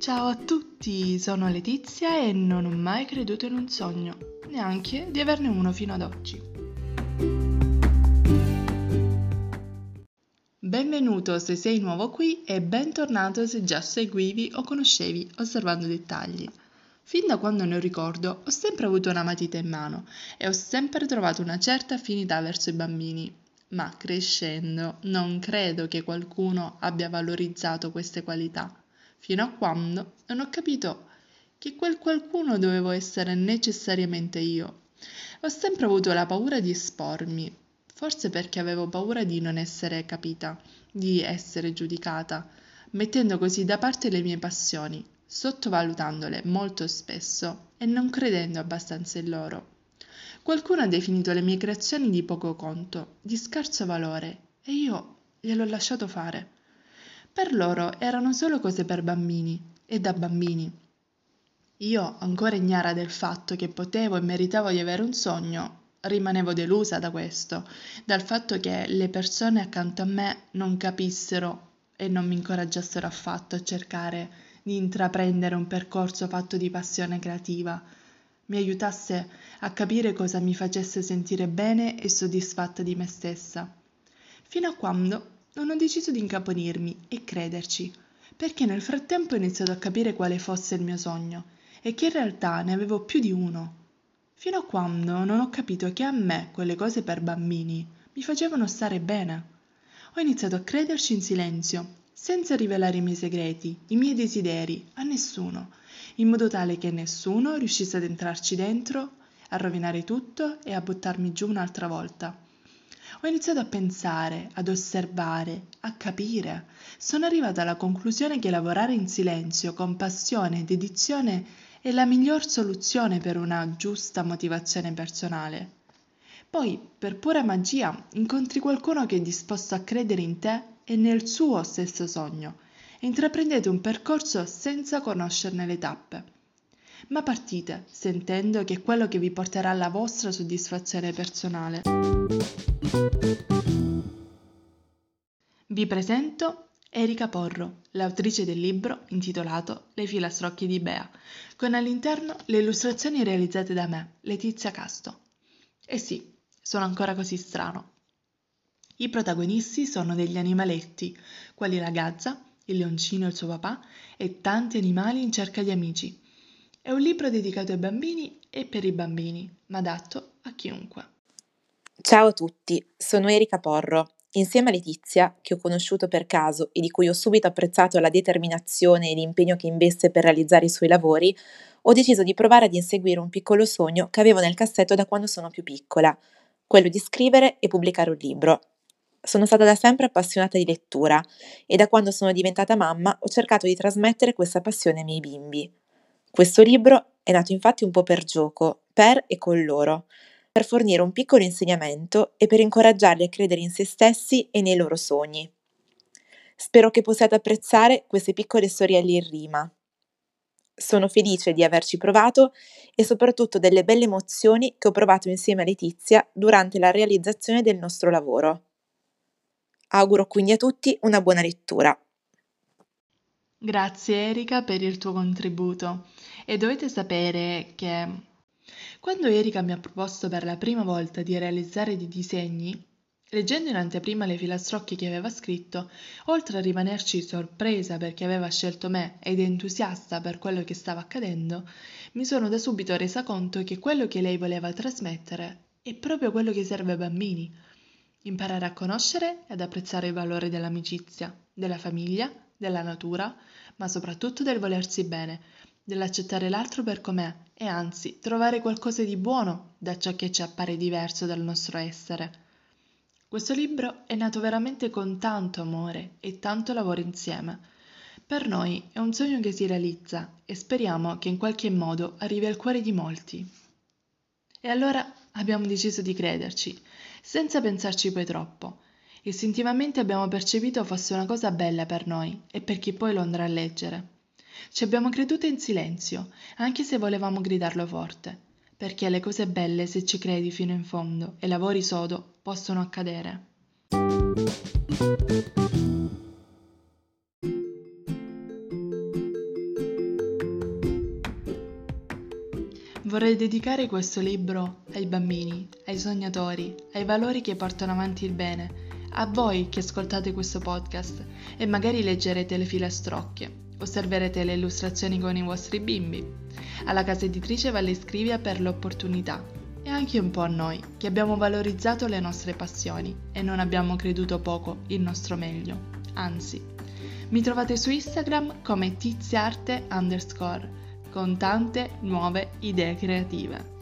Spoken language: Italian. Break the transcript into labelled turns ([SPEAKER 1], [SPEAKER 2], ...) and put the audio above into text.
[SPEAKER 1] Ciao a tutti, sono Letizia e non ho mai creduto in un sogno, neanche di averne uno fino ad oggi. Benvenuto se sei nuovo qui e bentornato se già seguivi o conoscevi osservando dettagli. Fin da quando ne ricordo ho sempre avuto una matita in mano e ho sempre trovato una certa affinità verso i bambini, ma crescendo non credo che qualcuno abbia valorizzato queste qualità fino a quando non ho capito che quel qualcuno dovevo essere necessariamente io. Ho sempre avuto la paura di espormi, forse perché avevo paura di non essere capita, di essere giudicata, mettendo così da parte le mie passioni, sottovalutandole molto spesso e non credendo abbastanza in loro. Qualcuno ha definito le mie creazioni di poco conto, di scarso valore, e io gliel'ho lasciato fare. Per loro erano solo cose per bambini e da bambini. Io, ancora ignara del fatto che potevo e meritavo di avere un sogno, rimanevo delusa da questo, dal fatto che le persone accanto a me non capissero e non mi incoraggiassero affatto a cercare di intraprendere un percorso fatto di passione creativa, mi aiutasse a capire cosa mi facesse sentire bene e soddisfatta di me stessa. Fino a quando non ho deciso di incaponirmi e crederci, perché nel frattempo ho iniziato a capire quale fosse il mio sogno e che in realtà ne avevo più di uno. Fino a quando non ho capito che a me quelle cose per bambini mi facevano stare bene. Ho iniziato a crederci in silenzio, senza rivelare i miei segreti, i miei desideri a nessuno, in modo tale che nessuno riuscisse ad entrarci dentro, a rovinare tutto e a buttarmi giù un'altra volta ho iniziato a pensare, ad osservare, a capire. Sono arrivata alla conclusione che lavorare in silenzio, con passione e dedizione è la miglior soluzione per una giusta motivazione personale. Poi, per pura magia, incontri qualcuno che è disposto a credere in te e nel suo stesso sogno e intraprendete un percorso senza conoscerne le tappe ma partite sentendo che è quello che vi porterà alla vostra soddisfazione personale. Vi presento Erika Porro, l'autrice del libro intitolato Le filastrocche di Bea, con all'interno le illustrazioni realizzate da me, Letizia Casto. E sì, sono ancora così strano. I protagonisti sono degli animaletti, quali la gazza, il leoncino e il suo papà, e tanti animali in cerca di amici, è un libro dedicato ai bambini e per i bambini, ma adatto a chiunque.
[SPEAKER 2] Ciao a tutti, sono Erika Porro. Insieme a Letizia, che ho conosciuto per caso e di cui ho subito apprezzato la determinazione e l'impegno che investe per realizzare i suoi lavori, ho deciso di provare ad inseguire un piccolo sogno che avevo nel cassetto da quando sono più piccola, quello di scrivere e pubblicare un libro. Sono stata da sempre appassionata di lettura e da quando sono diventata mamma ho cercato di trasmettere questa passione ai miei bimbi. Questo libro è nato infatti un po' per gioco, per e con loro, per fornire un piccolo insegnamento e per incoraggiarli a credere in se stessi e nei loro sogni. Spero che possiate apprezzare queste piccole storielle in rima. Sono felice di averci provato e soprattutto delle belle emozioni che ho provato insieme a Letizia durante la realizzazione del nostro lavoro. Auguro quindi a tutti una buona lettura.
[SPEAKER 1] Grazie Erika per il tuo contributo e dovete sapere che quando Erika mi ha proposto per la prima volta di realizzare dei disegni, leggendo in anteprima le filastrocche che aveva scritto, oltre a rimanerci sorpresa perché aveva scelto me ed entusiasta per quello che stava accadendo, mi sono da subito resa conto che quello che lei voleva trasmettere è proprio quello che serve ai bambini. Imparare a conoscere ed apprezzare il valore dell'amicizia, della famiglia, della natura, ma soprattutto del volersi bene, dell'accettare l'altro per com'è e anzi trovare qualcosa di buono da ciò che ci appare diverso dal nostro essere. Questo libro è nato veramente con tanto amore e tanto lavoro insieme. Per noi è un sogno che si realizza e speriamo che in qualche modo arrivi al cuore di molti. E allora abbiamo deciso di crederci, senza pensarci poi troppo, Istintivamente abbiamo percepito fosse una cosa bella per noi e per chi poi lo andrà a leggere. Ci abbiamo creduto in silenzio, anche se volevamo gridarlo forte, perché le cose belle, se ci credi fino in fondo e lavori sodo, possono accadere. Vorrei dedicare questo libro ai bambini, ai sognatori, ai valori che portano avanti il bene a voi che ascoltate questo podcast e magari leggerete le filastrocche, osserverete le illustrazioni con i vostri bimbi, alla casa editrice Valle Scrivia per l'opportunità e anche un po' a noi che abbiamo valorizzato le nostre passioni e non abbiamo creduto poco il nostro meglio, anzi. Mi trovate su Instagram come tiziarte underscore con tante nuove idee creative.